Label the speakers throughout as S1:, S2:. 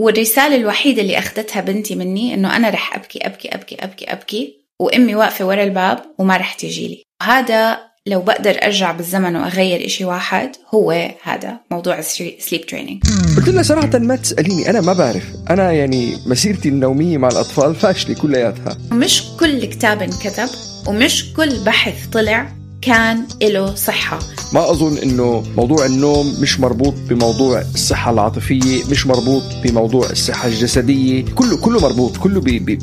S1: والرسالة الوحيدة اللي أخذتها بنتي مني إنه أنا رح أبكي أبكي أبكي أبكي أبكي وأمي واقفة ورا الباب وما رح تيجي لي. هذا لو بقدر أرجع بالزمن وأغير إشي واحد هو هذا موضوع سليب تريننج
S2: قلت لها صراحة ما تسأليني أنا ما بعرف. أنا يعني مسيرتي النومية مع الأطفال فاشلة كلياتها.
S1: مش كل كتاب انكتب ومش كل بحث طلع كان له صحة.
S2: ما أظن أنه موضوع النوم مش مربوط بموضوع الصحة العاطفية مش مربوط بموضوع الصحة الجسدية كله كله مربوط كله بي بي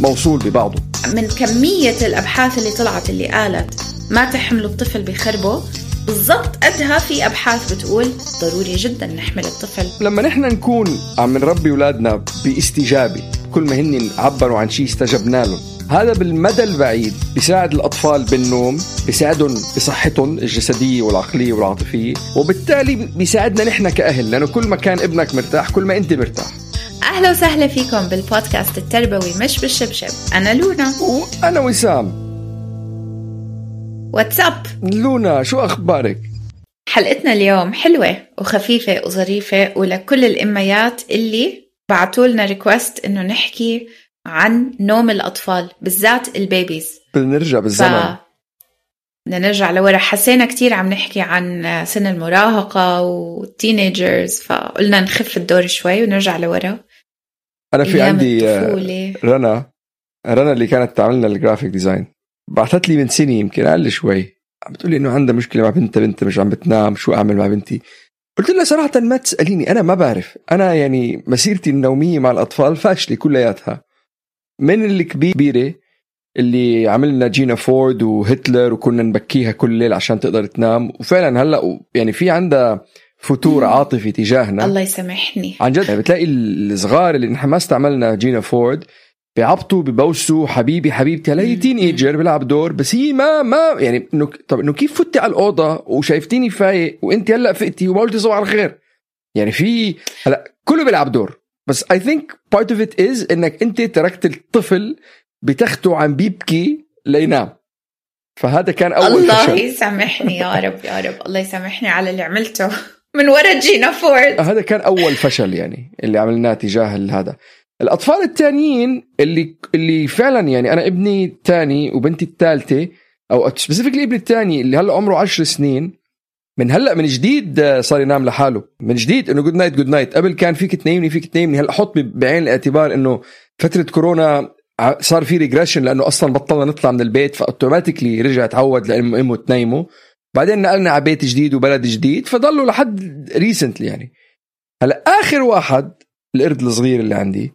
S2: موصول ببعضه.
S1: من كمية الأبحاث اللي طلعت اللي قالت ما تحمل الطفل بخربه بالضبط قدها في أبحاث بتقول ضروري جدا نحمل الطفل.
S2: لما نحن نكون عم نربي أولادنا باستجابة كل ما هن عبروا عن شيء استجبنا لهم. هذا بالمدى البعيد بيساعد الأطفال بالنوم بيساعدهم بصحتهم الجسدية والعقلية والعاطفية وبالتالي بيساعدنا نحن كأهل لأنه كل ما كان ابنك مرتاح كل ما أنت مرتاح.
S1: أهلا وسهلا فيكم بالبودكاست التربوي مش بالشبشب. أنا لونا.
S2: وأنا وسام.
S1: واتساب
S2: لونا شو أخبارك؟
S1: حلقتنا اليوم حلوة وخفيفة وظريفة ولكل الأميات اللي بعتوا لنا ريكوست إنه نحكي عن نوم الأطفال بالذات ال babies.
S2: بدنا نرجع بالزمن.
S1: بدنا نرجع لورا. حسينا كتير عم نحكي عن سن المراهقة وال teenagers فقلنا نخف الدور شوي ونرجع لورا.
S2: أنا في عندي
S1: الطفولة.
S2: رنا رنا اللي كانت تعملنا ال graphic design بعثت لي من سنه يمكن أقل شوي. عم بتقول لي إنه عندها مشكلة مع بنتها بنتها مش عم بتنام شو أعمل مع بنتي؟ قلت لها صراحة ما تسأليني أنا ما بعرف. أنا يعني مسيرتي النومية مع الأطفال فاشلة كلياتها. من الكبيرة اللي عملنا Gina Ford وهتلر وكنا نبكيها كل ليل عشان تقدر تنام؟ وفعلا هلأ يعني في عندها فتور عاطفي تجاهنا.
S1: الله يسامحني.
S2: عن جد يعني بتلاقي الصغار اللي نحن ما استعملنا Gina Ford بيعبطوا ببوسوا حبيبي حبيبتي. هلا هي teenager بيلعب دور بس هي ما ما يعني إنه طب إنه كيف فتي على الأوضة وشايفتيني فايق وانت هلأ فقتي وما قلتي صباح الخير؟ يعني في هلأ كله بيلعب دور. بس I think part of it is إنك أنت تركت الطفل بتخته عم بيبكي لينام. فهذا كان أول
S1: الله
S2: فشل
S1: يسامحني يا رب يا رب. الله يسامحني على اللي عملته. من ورا Gina Ford.
S2: هذا كان أول فشل يعني اللي عملناه تجاه هذا. الأطفال الثانيين اللي اللي فعلا يعني أنا ابني الثاني وبنتي الثالثه أو specifically ابني الثاني اللي هلأ عمره 10 سنين من هلأ من جديد آه، صار ينام لحاله. من جديد إنه good night good night قبل كان فيك تنيمني فيك تنيمني. هلأ حط بعين الاعتبار إنه فترة كورونا صار في regression لأنه أصلا بطلنا نطلع من البيت ف automatically رجع تعود لامه امه تنيمه. بعدين نقلنا على بيت جديد وبلد جديد فضلوا لحد recently يعني. هلأ آخر واحد القرد الصغير اللي عندي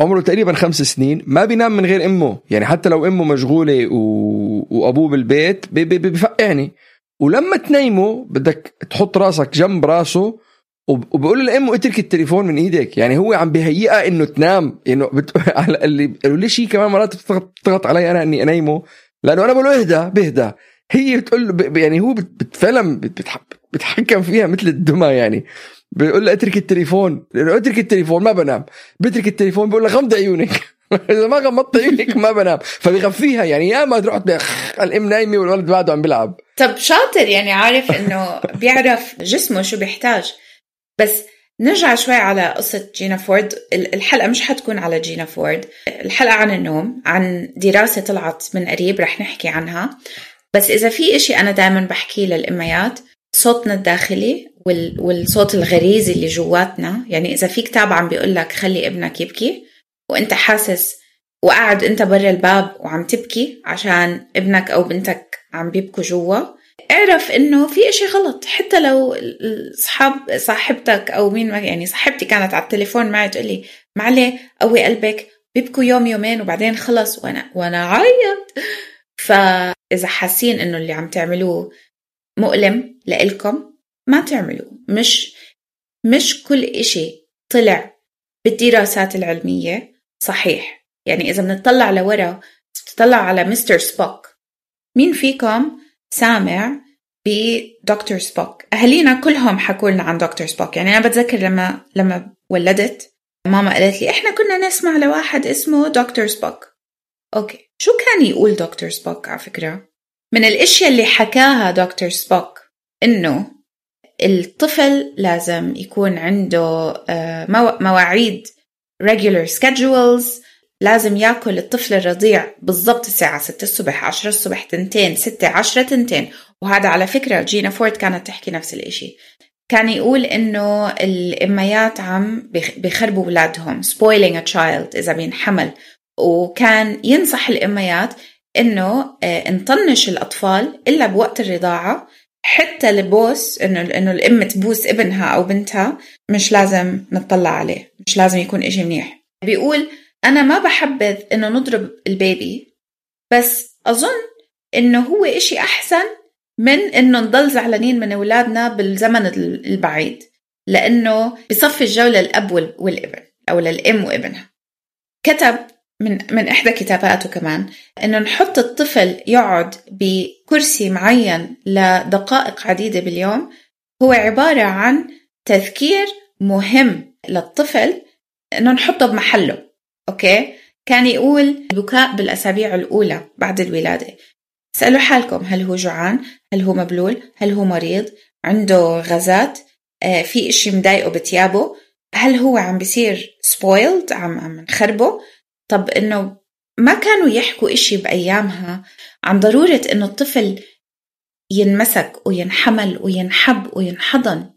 S2: عمره تقريبا خمس سنين ما بينام من غير إمه. يعني حتى لو إمه مشغولة و... وأبوه بالبيت بي- بي- بفقعني. ولما تنيمه بدك تحط راسك جنب راسه وب- وبقول لأمه اترك التليفون من إيدك. يعني هو عم بهيئها إنه تنام. إنه بت... اللي قالوا ليش هي كمان مرات بتضغط علي أنا إني أنيمه؟ لأنه أنا بقول له اهدى بهدى. هي بتقول ب... يعني هو بت... فعلا بت... بتح... بتحكم فيها مثل الدمى يعني. بيقول له اترك التليفون. لأنه اترك التليفون ما بنام. بترك التليفون بقول له غمض عيونك. اذا ما غمضت عيونك ما بنام. فبيغفيها يعني يا ما تروح الأم نايمة والولد بعده عم بيلعب.
S1: طب شاطر يعني عارف إنه بيعرف جسمه شو بيحتاج. بس نرجع شوي على قصة جينا فورد. ال- الحلقة مش حتكون على جينا فورد. الحلقة عن النوم عن دراسة طلعت من قريب رح نحكي عنها. بس إذا في إشي أنا دائما بحكيه للأميات صوتنا الداخلي وال... والصوت الغريزي اللي جواتنا يعني إذا في كتاب عم بيقول لك خلي ابنك يبكي وانت حاسس وقاعد انت برا الباب وعم تبكي عشان ابنك أو بنتك عم بيبكوا جوا اعرف انه في اشي غلط. حتى لو صحاب صاحبتك أو مين ما يعني صاحبتي كانت على التليفون معي تقول لي معلي قوي قلبك بيبكوا يوم يومين وبعدين خلص وأنا وأنا عيط. فاذا حاسين إنه اللي عم تعملوه مؤلم لإلكم ما تعملوه. مش مش كل إشي طلع بالدراسات العلمية صحيح. يعني إذا بنطلع لورا بتطلع على Mr. Spock. مين فيكم سامع بدكتور Spock؟ أهالينا كلهم حكوا لنا عن دكتور Spock. يعني أنا بتذكر لما لما ولدت ماما قالت لي إحنا كنا نسمع لواحد اسمه دكتور Spock. okay. شو كان يقول دكتور Spock على فكرة؟ من الأشياء اللي حكاها دكتور Spock إنه الطفل لازم يكون عنده آه، مواعيد regular schedules. لازم ياكل الطفل الرضيع بالضبط الساعة 6 الصبح 10 الصبح تنتين 6 10 تنتين. وهذا على فكرة جينا فورد كانت تحكي نفس الإشي. كان يقول إنه الأميات عم بيخربوا اولادهم spoiling a child إذا بينحمل. وكان ينصح الأميات إنه آه، نطنش الأطفال إلا بوقت الرضاعة. حتى البوس إنه إنه الام تبوس ابنها أو بنتها مش لازم نطلع عليه مش لازم يكون إشي منيح. بيقول أنا ما بحبذ إنه نضرب البيبي بس أظن إنه هو إشي أحسن من إنه نضل زعلانين من أولادنا بالزمن البعيد لأنه بصفي الجو للاب والابن أو للأم وابنها. كتب من من إحدى كتاباته كمان إنه نحط الطفل يقعد بكرسي معين لدقائق عديدة باليوم هو عبارة عن تذكير مهم للطفل إنه نحطه بمحله أوكي؟ كان يقول البكاء بالأسابيع الأولى بعد الولادة. سألوا حالكم هل هو جوعان؟ هل هو مبلول؟ هل هو مريض؟ عنده غازات؟ آه في إشي مضايقه بتيابه؟ هل هو عم بيصير spoiled عم عم نخربه؟ طب إنه ما كانوا يحكوا إشي بأيامها عن ضرورة إنه الطفل ينمسك وينحمل وينحب وينحضن.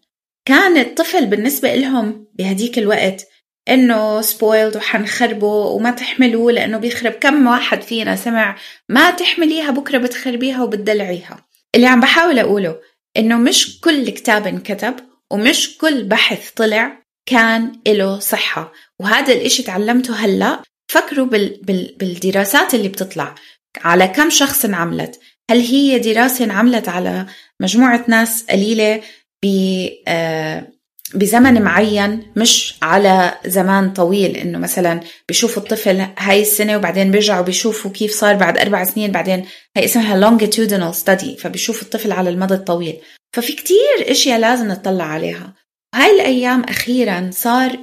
S1: كان الطفل بالنسبة لهم بهديك الوقت إنه spoiled وحنخربه وما تحملوه لأنه بيخرب كم واحد فينا سمع ما تحمليها بكرة بتخربيها وبتدلعيها. اللي عم بحاول أقوله إنه مش كل كتاب انكتب ومش كل بحث طلع كان له صحة. وهذا الإشي تعلمته هلأ فكروا بال بال بالدراسات اللي بتطلع. على كم شخص انعملت؟ هل هي دراسة انعملت على مجموعة ناس قليلة ب آه، بزمن معين مش على زمان طويل؟ إنه مثلا بيشوفوا الطفل هاي السنة وبعدين بيرجعوا بيشوفوا كيف صار بعد أربع سنين بعدين هي اسمها longitudinal study فبيشوفوا الطفل على المدى الطويل. ففي كتير إشياء لازم نطلع عليها. هاي الأيام أخيرا صار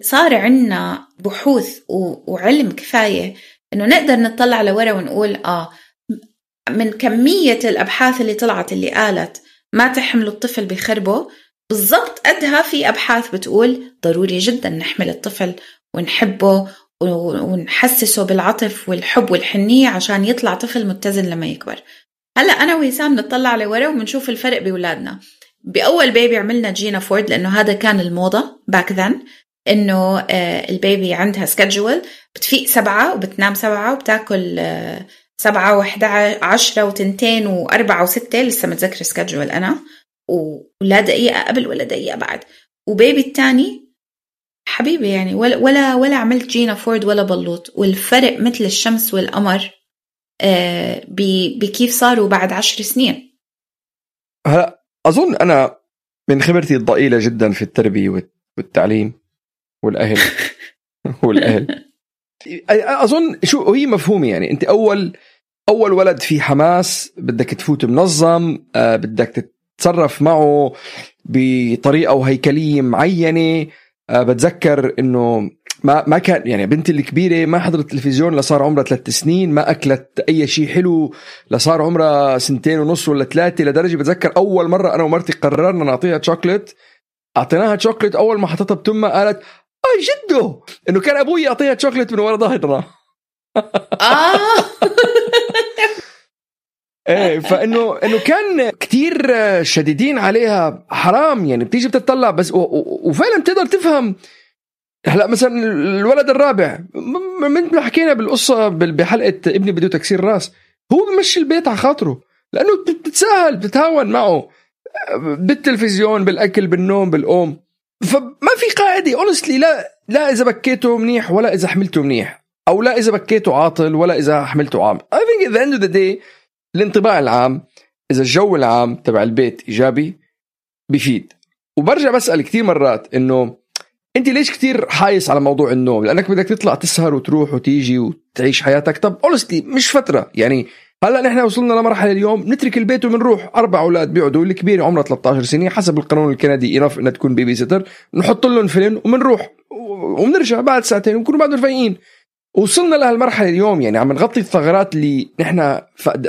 S1: صار عندنا بحوث وعلم كفاية إنه نقدر نطلع لورا ونقول آه من كمية الأبحاث اللي طلعت اللي قالت ما تحملوا الطفل بخربه بالضبط قدها في أبحاث بتقول ضروري جدا نحمل الطفل ونحبه ونحسسه بالعطف والحب والحنية عشان يطلع طفل متزن لما يكبر. هلأ أنا وهشام نطلع لورا وبنشوف الفرق بأولادنا. بأول baby عملنا Gina Ford لأنه هذا كان الموضة back then إنه آه، ال baby عندها schedule بتفيق سبعة وبتنام سبعة وبتاكل آه، سبعة وحدة عشرة وتنتين وأربعة وستة لسه متذكرة schedule أنا. ولا دقيقة قبل ولا دقيقة بعد. وبيبي الثاني حبيبي يعني ولا ولا ولا عملت جينا فورد ولا بلوط. والفرق مثل الشمس والقمر آه، بكيف صاروا بعد عشر سنين.
S2: هلا أظن أنا من خبرتي الضئيلة جدا في التربية والتعليم. والأهل. والأهل. أظن شو هي مفهومه يعني. أنت اول أول ولد في حماس بدك تفوت منظم آه، بدك تتصرف معه بطريقة وهيكليه معينة. آه، بتذكر إنه ما ما كان يعني بنتي الكبيرة ما حضرت تلفزيون لصار عمرها ثلاث سنين ما أكلت أي شيء حلو لصار عمرها سنتين ونص ولا ثلاثة لدرجة بتذكر أول مرة أنا ومرتي قررنا نعطيها شوكليت أعطيناها شوكليت أول ما حطتها بتمها قالت جده إنه كان أبوي يعطيها شوكليت من ورا ظهرنا
S1: آه.
S2: إيه فإنه إنه كان كتير شديدين عليها. حرام يعني بتيجي بتطلع بس وفعلا بتقدر تفهم. هلأ مثلا الولد الرابع من ما حكينا بالقصة بحلقة ابني بده تكسير راس هو بمشي البيت على خاطره. لأنه بتتساهل بتتهاون معه. بالتلفزيون بالأكل بالنوم بالقوم. فما في قاعدة. honestly لا لا إذا بكيته منيح ولا إذا حملته منيح. أو لا إذا بكيته عاطل ولا إذا حملته عام. I think the end of the day الانطباع العام إذا الجو العام تبع البيت إيجابي بفيد. وبرجع بسأل كثير مرات إنه أنت ليش كثير حايس على موضوع النوم؟ لأنك بدك تطلع تسهر وتروح وتيجي وتعيش حياتك. طب honestly مش فترة. يعني هلا نحن وصلنا لمرحلة اليوم. نترك البيت وبنروح. أربع أولاد بيقعدوا الكبيرة عمرها 13 سنة. حسب القانون الكندي enough إنها تكون babysitter نحط لهم فيلم وبنروح. وبنرجع بعد ساعتين ونكونوا بعدهم فايقين وصلنا لهالمرحلة اليوم يعني عم نغطي الثغرات اللي نحن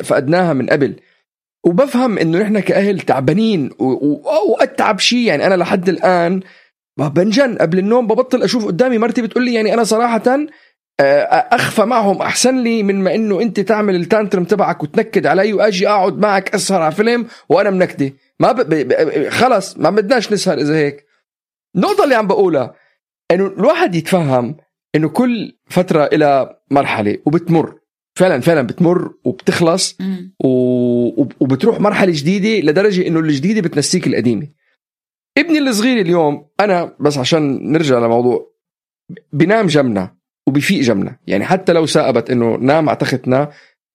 S2: فقدناها من قبل. وبفهم إنه نحن كأهل تعبانين واتعب شيء يعني أنا لحد الآن بنجن. قبل النوم ببطل أشوف قدامي مرتي بتقول لي يعني أنا صراحة اخفى معهم أحسن لي من ما إنه أنت تعمل التانترم تبعك وتنكد علي وأجي أقعد معك أسهر على فيلم وأنا منكدة. ما ب... ب... خلص ما بدناش نسهر إذا هيك. النقطة اللي عم بقولها إنه الواحد يتفهم إنه كل فترة إلى مرحلة وبتمر. فعلا فعلا بتمر وبتخلص و... وبتروح مرحلة جديدة لدرجة إنه الجديدة بتنسيك القديمة. ابني الصغير اليوم أنا بس عشان نرجع لموضوع بنام جنبنا. وبيفيق جنبنا يعني حتى لو ثاقبت إنه نام على تختنا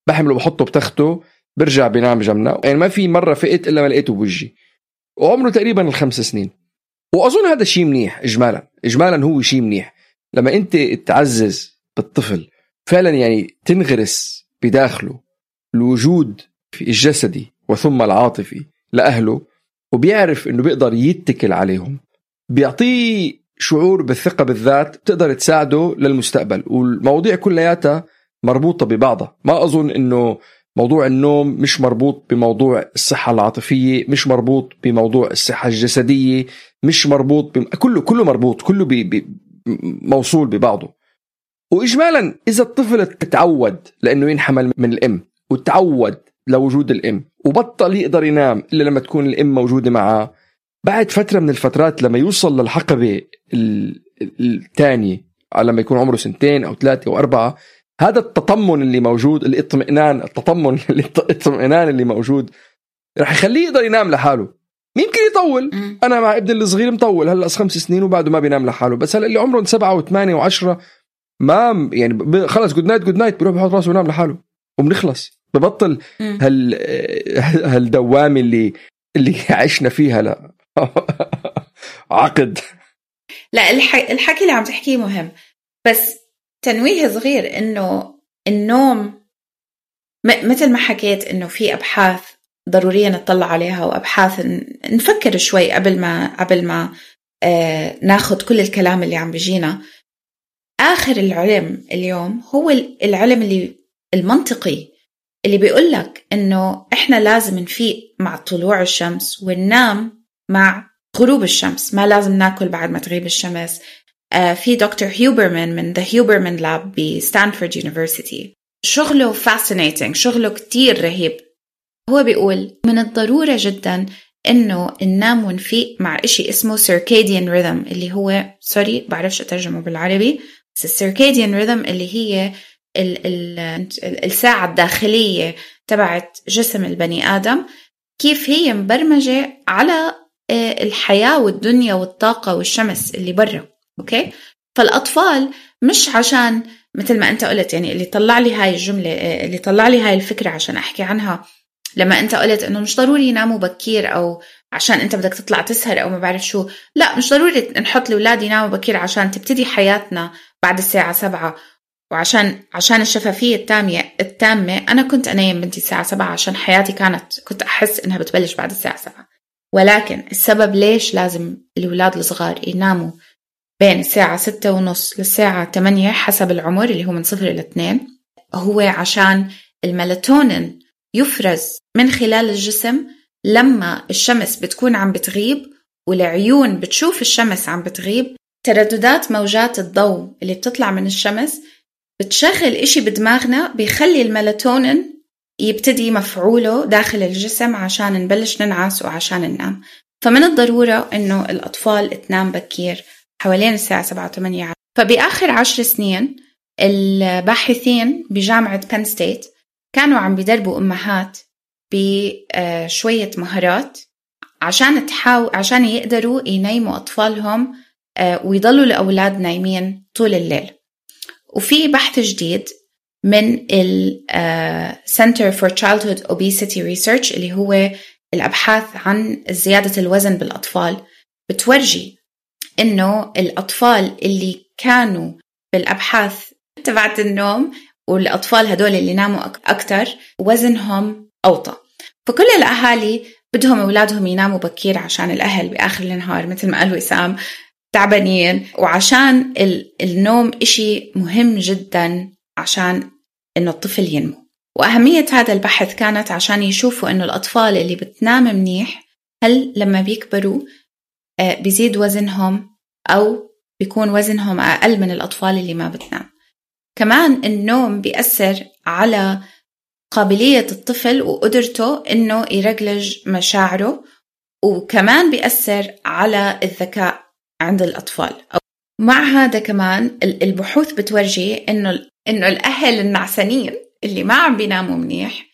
S2: بحمله بحطه بتخته برجع بنام جنبنا يعني ما في مرة فقت إلا ما لقيته بوجهي. وعمره تقريبا الخمس سنين. وأظن هذا شيء منيح اجمالا. اجمالا هو شيء منيح. لما أنت تعزز بالطفل فعلا يعني تنغرس بداخله الوجود الجسدي وثم العاطفي لأهله وبيعرف إنه بيقدر يتكل عليهم. بيعطيه شعور بالثقة بالذات بتقدر تساعده للمستقبل والمواضيع كلياتها مربوطة ببعضها. ما أظن أنه موضوع النوم مش مربوط بموضوع الصحة العاطفية مش مربوط بموضوع الصحة الجسدية مش مربوط بم... كله كله مربوط كله بي... بي... موصول ببعضه. وإجمالا إذا الطفل تعود لأنه ينحمل من الأم وتعود لوجود الأم وبطل يقدر ينام إلا لما تكون الأم موجودة معه بعد فترة من الفترات لما يوصل للحقبة الثانية لما يكون عمره سنتين أو ثلاثة أو أربعة. هذا التطمن اللي موجود الاطمئنان التطمن الاطمئنان اللي موجود رح يخليه يقدر ينام لحاله. يمكن يطول؟ أنا مع ابني الصغير مطول هلأ خمس سنين وبعده ما بينام لحاله. بس هلأ اللي عمرهم سبعة وثمانية وعشرة ما يعني خلص good night good night بيروح بحط راسه وينام لحاله وبنخلص. ببطل هال هالدوامة اللي اللي عشنا فيها لا عقد.
S1: لا الحكي اللي عم تحكيه مهم. بس تنويه صغير إنه النوم مثل ما حكيت إنه في أبحاث ضرورية نطلع عليها وأبحاث نفكر شوي قبل ما قبل ما آه ناخذ كل الكلام اللي عم بيجينا. آخر العلم اليوم هو العلم اللي المنطقي اللي بيقول لك إنه إحنا لازم نفيق مع طلوع الشمس وننام مع غروب الشمس ما لازم ناكل بعد ما تغيب الشمس. uh, في دكتور Huberman من the Huberman Lab ب Stanford University. شغله fascinating شغله كتير رهيب. هو بيقول من الضرورة جدا إنه ننام ونفيق مع إشي اسمه circadian rhythm اللي هو sorry بعرفش أترجمه بالعربي بس ال circadian rhythm اللي هي ال ال الساعة الداخلية تبعت جسم البني آدم. كيف هي مبرمجة على آه، الحياة والدنيا والطاقة والشمس اللي برا أوكي؟ فالأطفال مش عشان مثل ما أنت قلت يعني اللي طلع لي هاي الجملة آه، اللي طلع لي هاي الفكرة عشان أحكي عنها لما أنت قلت إنه مش ضروري يناموا بكير أو عشان أنت بدك تطلع تسهر أو ما بعرف شو لا مش ضروري نحط الأولاد يناموا بكير عشان تبتدي حياتنا بعد الساعة سبعة. وعشان عشان الشفافية التامة التامة أنا كنت أنيم بنتي الساعة سبعة عشان حياتي كانت كنت أحس إنها بتبلش بعد الساعة سبعة. ولكن السبب ليش لازم الأولاد الصغار يناموا بين الساعة ستة ونص للساعة تمانية حسب العمر اللي هو من صفر إلى اثنين هو عشان الميلاتونين يفرز من خلال الجسم لما الشمس بتكون عم بتغيب والعيون بتشوف الشمس عم بتغيب ترددات موجات الضوء اللي بتطلع من الشمس بتشغل إشي بدماغنا بيخلي الميلاتونين يبتدي مفعوله داخل الجسم عشان نبلش ننعس وعشان ننام. فمن الضرورة إنه الأطفال تنام بكير حوالين الساعة 7 8 فبآخر عشر سنين الباحثين بجامعة بن ستيت كانوا عم بيدربوا أمهات بشوية مهارات عشان تحاول عشان يقدروا ينيموا أطفالهم آه، ويضلوا الأولاد نايمين طول الليل. وفي بحث جديد من ال آه، Center for Childhood Obesity Research اللي هو الأبحاث عن زيادة الوزن بالأطفال بتورجي إنه الأطفال اللي كانوا بالأبحاث تبعت النوم والأطفال هدول اللي ناموا أكتر وزنهم أوطى. فكل الأهالي بدهم أولادهم يناموا بكير عشان الأهل بآخر النهار مثل ما قال وسام تعبانين. وعشان النوم إشي مهم جدا. عشان إنه الطفل ينمو. وأهمية هذا البحث كانت عشان يشوفوا إنه الأطفال اللي بتنام منيح هل لما بيكبروا آه، بيزيد وزنهم أو بيكون وزنهم أقل من الأطفال اللي ما بتنام. كمان النوم بيأثر على قابلية الطفل وقدرته إنه يرجلج مشاعره وكمان بيأثر على الذكاء عند الأطفال. مع هذا كمان البحوث بتورجي إنه إنه الأهل النعسانين اللي ما عم بيناموا منيح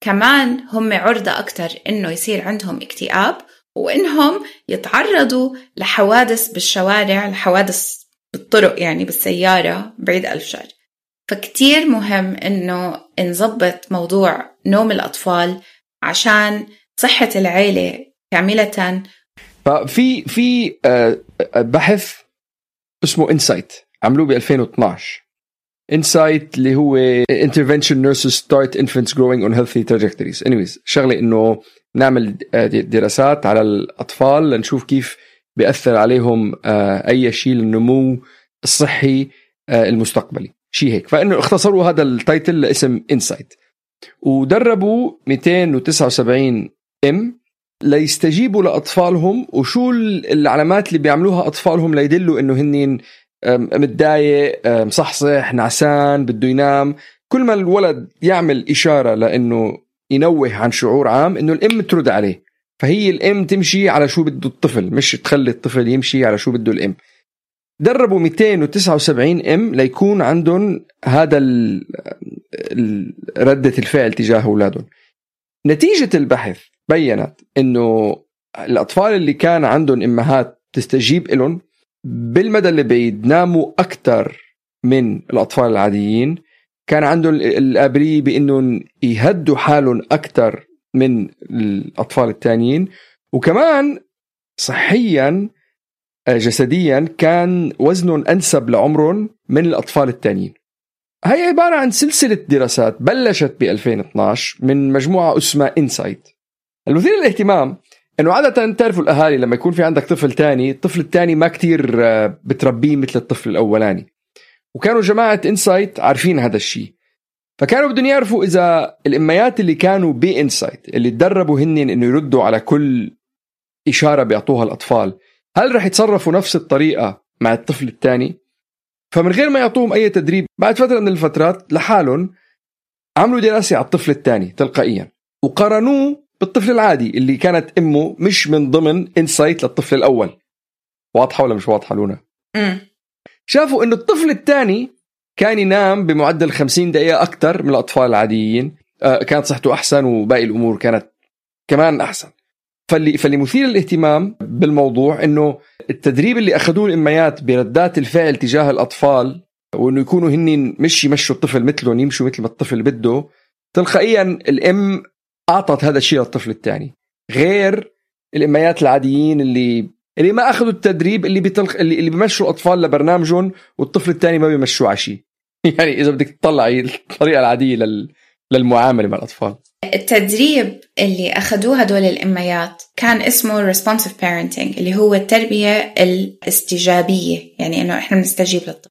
S1: كمان هم عرضة أكتر إنه يصير عندهم اكتئاب وإنهم يتعرضوا لحوادث بالشوارع لحوادث بالطرق يعني بالسيارة بعيد ألف شهر. فكتير مهم إنه نظبط موضوع نوم الأطفال عشان صحة العيلة كاملة.
S2: ففي في آه، بحث اسمه INSIGHT عملوه ب 2012 INSIGHT اللي هو intervention nurses start infants growing on healthy trajectories. Anyways شغلة إنه نعمل آه، دراسات على الأطفال لنشوف كيف بيأثر عليهم آه، أي شيء للنمو الصحي المستقبلي. شيء هيك. فإنه اختصروا هذا ال title لاسم INSIGHT ودربوا 279 ام ليستجيبوا لأطفالهم وشو العلامات اللي بيعملوها أطفالهم ليدلوا إنه هن متضايق مصحصح نعسان بده ينام. كل ما الولد يعمل إشارة لإنه ينوه عن شعور عام إنه الأم ترد عليه. فهي الأم تمشي على شو بده الطفل مش تخلي الطفل يمشي على شو بده الأم. دربوا 279 أم ليكون عندهم هذا ردة الفعل تجاه أولادهم. نتيجة البحث بينت إنه الأطفال اللي كان عندهم إمهات تستجيب لهم بالمدى اللي بعيد ناموا أكثر من الأطفال العاديين. كان عندهم الابريه بأنهم يهدوا حالهم أكثر من الأطفال الثانيين وكمان صحيا آه، جسديا كان وزنهم أنسب لعمرهم من الأطفال الثانيين هي عبارة عن سلسلة دراسات بلشت ب 2012 من مجموعة اسمها INSIGHT المثير للاهتمام إنه عادة تعرفوا الأهالي لما يكون في عندك طفل تاني الطفل الثاني ما كتير آه، بتربيه مثل الطفل الأولاني. وكانوا جماعة INSIGHT عارفين هذا الشيء. فكانوا بدهم يعرفوا إذا الأميات اللي كانوا ب INSIGHT اللي تدربوا هن إنه يردوا على كل إشارة بيعطوها الأطفال هل رح يتصرفوا نفس الطريقة مع الطفل الثاني فمن غير ما يعطوهم أي تدريب بعد فترة من الفترات لحالهم عملوا دراسة على الطفل الثاني تلقائيا وقارنوه بالطفل العادي اللي كانت أمه مش من ضمن INSIGHT للطفل الأول. واضحة ولا مش واضحة لونا؟
S1: امم
S2: شافوا إنه الطفل الثاني كان ينام بمعدل 50 دقيقة أكثر من الأطفال العاديين. آه كانت صحته أحسن وباقي الأمور كانت كمان أحسن. فاللي فاللي مثير للاهتمام بالموضوع إنه التدريب اللي أخذوه الأميات بردات الفعل تجاه الأطفال وإنه يكونوا هن مش يمشوا الطفل مثلهم يمشوا مثل ما الطفل بده تلقائيا الأم أعطت هذا الشيء للطفل الثاني. غير الاميات العاديين اللي اللي ما أخذوا التدريب اللي بتلق... اللي, اللي بيمشوا الأطفال لبرنامجهم والطفل الثاني ما بيمشوا على شيء. يعني إذا بدك تطلعي الطريقة العادية لل... للمعاملة مع الأطفال.
S1: التدريب اللي أخذوه هدول الأميات كان اسمه responsive parenting اللي هو التربية الاستجابية يعني إنه إحنا بنستجيب للطفل.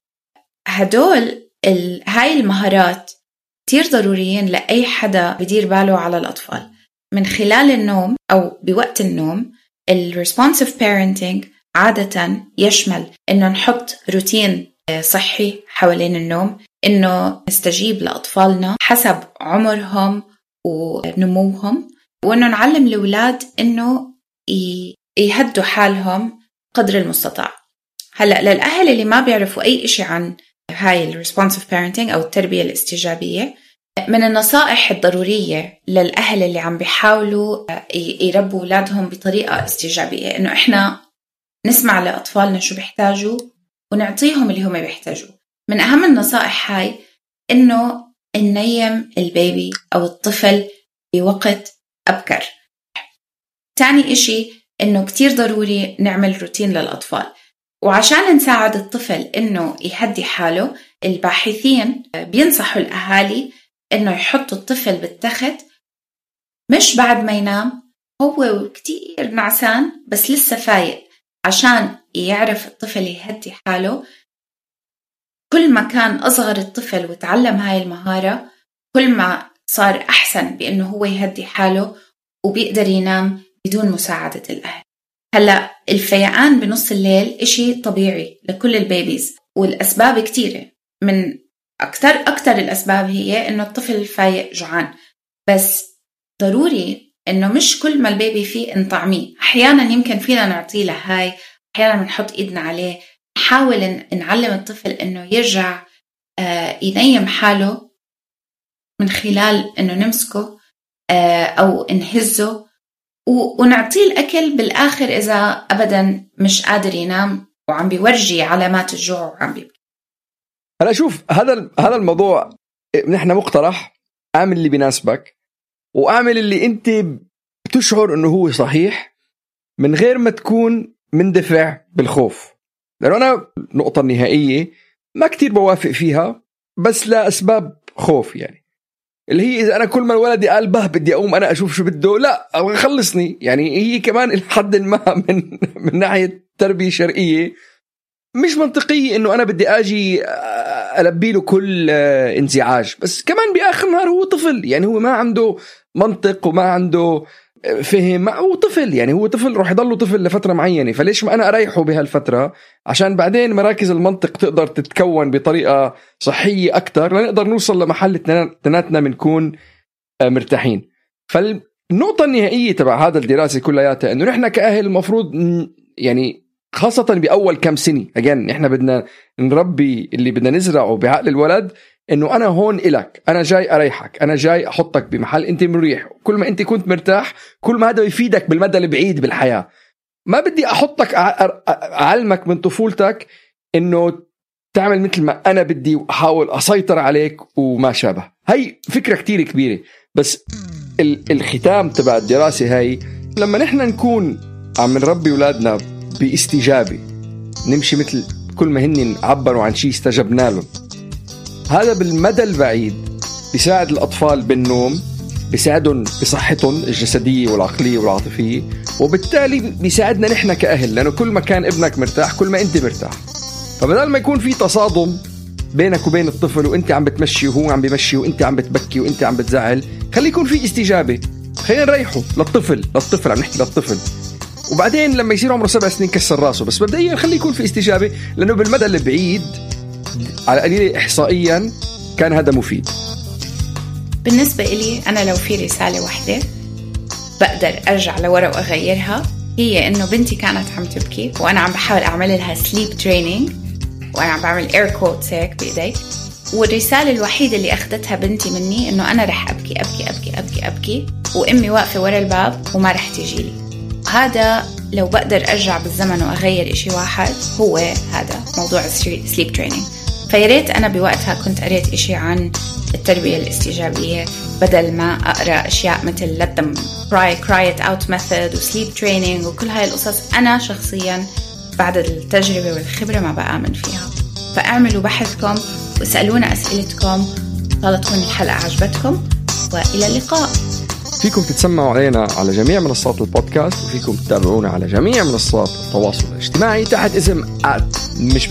S1: هدول ال... هاي المهارات كتير ضروريين لأي حدا بدير باله على الأطفال. من خلال النوم أو بوقت النوم ال responsive parenting عادة يشمل إنه نحط روتين صحي حوالين النوم إنه نستجيب لأطفالنا حسب عمرهم ونموهم وإنه نعلم الأولاد إنه يهدوا حالهم قدر المستطاع. هلأ للأهل اللي ما بيعرفوا أي إشي عن هاي ال responsive parenting أو التربية الاستجابية من النصائح الضرورية للأهل اللي عم بيحاولوا يربوا أولادهم بطريقة استجابية إنه إحنا نسمع لأطفالنا شو بيحتاجوا ونعطيهم اللي هم بيحتاجوه. من أهم النصائح هاي إنه ننيم البيبي أو الطفل بوقت أبكر. تاني إشي إنه كتير ضروري نعمل روتين للأطفال. وعشان نساعد الطفل إنه يهدي حاله الباحثين بينصحوا الأهالي إنه يحطوا الطفل بالتخت مش بعد ما ينام هو كتير نعسان بس لسه فايق عشان يعرف الطفل يهدي حاله. كل ما كان أصغر الطفل وتعلم هاي المهارة كل ما صار أحسن بأنه هو يهدي حاله وبيقدر ينام بدون مساعدة الأهل. هلا الفيقان بنص الليل إشي طبيعي لكل البيبيز والأسباب كتيرة. من أكثر أكثر الأسباب هي إنه الطفل فايق جوعان. بس ضروري إنه مش كل ما البيبي فيه نطعميه أحيانا يمكن فينا نعطيه لهاي أحيانا بنحط إيدنا عليه. نحاول نعلم الطفل إنه يرجع آه، ينيم حاله من خلال إنه نمسكه آه، أو نهزه. ونعطيه الأكل بالآخر إذا أبدا مش قادر ينام وعم بيورجي علامات الجوع وعم بيبكي
S2: هلا شوف هذا هذا الموضوع نحن مقترح. اعمل اللي بيناسبك واعمل اللي أنت بتشعر إنه هو صحيح من غير ما تكون مندفع بالخوف. لأنه أنا النقطة النهائية ما كتير بوافق فيها بس لأسباب خوف يعني. اللي هي إذا أنا كل ما الولد قال به بدي أقوم أنا أشوف شو بده لا خلصني يعني هي كمان لحد ما من من ناحية تربية شرقيه مش منطقية إنه أنا بدي آجي ألبي له كل انزعاج. بس كمان بآخر النهار هو طفل يعني هو ما عنده منطق وما عنده فهم هو طفل يعني هو طفل راح يضله طفل لفترة معينة فليش ما أنا أريحه بهالفترة؟ عشان بعدين مراكز المنطق تقدر تتكون بطريقة صحية أكثر لنقدر نوصل لمحل اثنيناتنا بنكون مرتاحين. فالنقطة النهائية تبع هذا الدراسة كلياتها إنه نحن كأهل المفروض يعني خاصة بأول كم سنة أجين إحنا بدنا نربي اللي بدنا نزرعه بعقل الولد إنه أنا هون إلك أنا جاي أريحك أنا جاي أحطك بمحل أنت مريح. كل ما أنت كنت مرتاح كل ما هذا يفيدك بالمدى البعيد بالحياة. ما بدي أحطك أعلمك من طفولتك إنه تعمل مثل ما أنا بدي وأحاول أسيطر عليك وما شابه. هي فكرة كتير كبيرة بس الختام تبع الدراسة هاي لما نحن نكون عم نربي أولادنا باستجابة نمشي مثل كل ما هن عبروا عن شيء استجبنا لهم. هذا بالمدى البعيد بيساعد الأطفال بالنوم بيساعدهم بصحتهم الجسدية والعقلية والعاطفية وبالتالي بيساعدنا نحن كأهل لأنه كل ما كان ابنك مرتاح كل ما أنت مرتاح. فبدل ما يكون في تصادم بينك وبين الطفل وأنت عم بتمشي وهو عم بمشي وأنت عم بتبكي وأنت عم بتزعل خلي يكون في استجابة. خلينا نريحه للطفل للطفل عم نحكي للطفل. وبعدين لما يصير عمره سبع سنين كسر راسه بس مبدئيا خليه يكون في استجابة لأنه بالمدى البعيد على القليل إحصائيا كان هذا مفيد.
S1: بالنسبة إلي أنا لو في رسالة واحدة بقدر أرجع لورا وأغيرها هي إنه بنتي كانت عم تبكي وأنا عم بحاول أعمل لها sleep training وأنا عم بعمل air quotes هيك بإيدي. والرسالة الوحيدة اللي أخذتها بنتي مني إنه أنا رح أبكي أبكي أبكي أبكي أبكي وأمي واقفة ورا الباب وما رح تيجي لي. هذا لو بقدر أرجع بالزمن وأغير إشي واحد هو هذا موضوع ال sleep training فياريت أنا بوقتها كنت قريت إشي عن التربية الاستجابية بدل ما أقرأ أشياء مثل let them cry cry it out method و sleep training وكل هاي القصص أنا شخصيا بعد التجربة والخبرة ما بآمن فيها. فأعملوا بحثكم واسألونا أسئلتكم إن تكون الحلقة عجبتكم وإلى اللقاء.
S2: فيكم تتسمعوا علينا على جميع منصات البودكاست وفيكم تتابعونا على جميع منصات التواصل الاجتماعي تحت اسم مش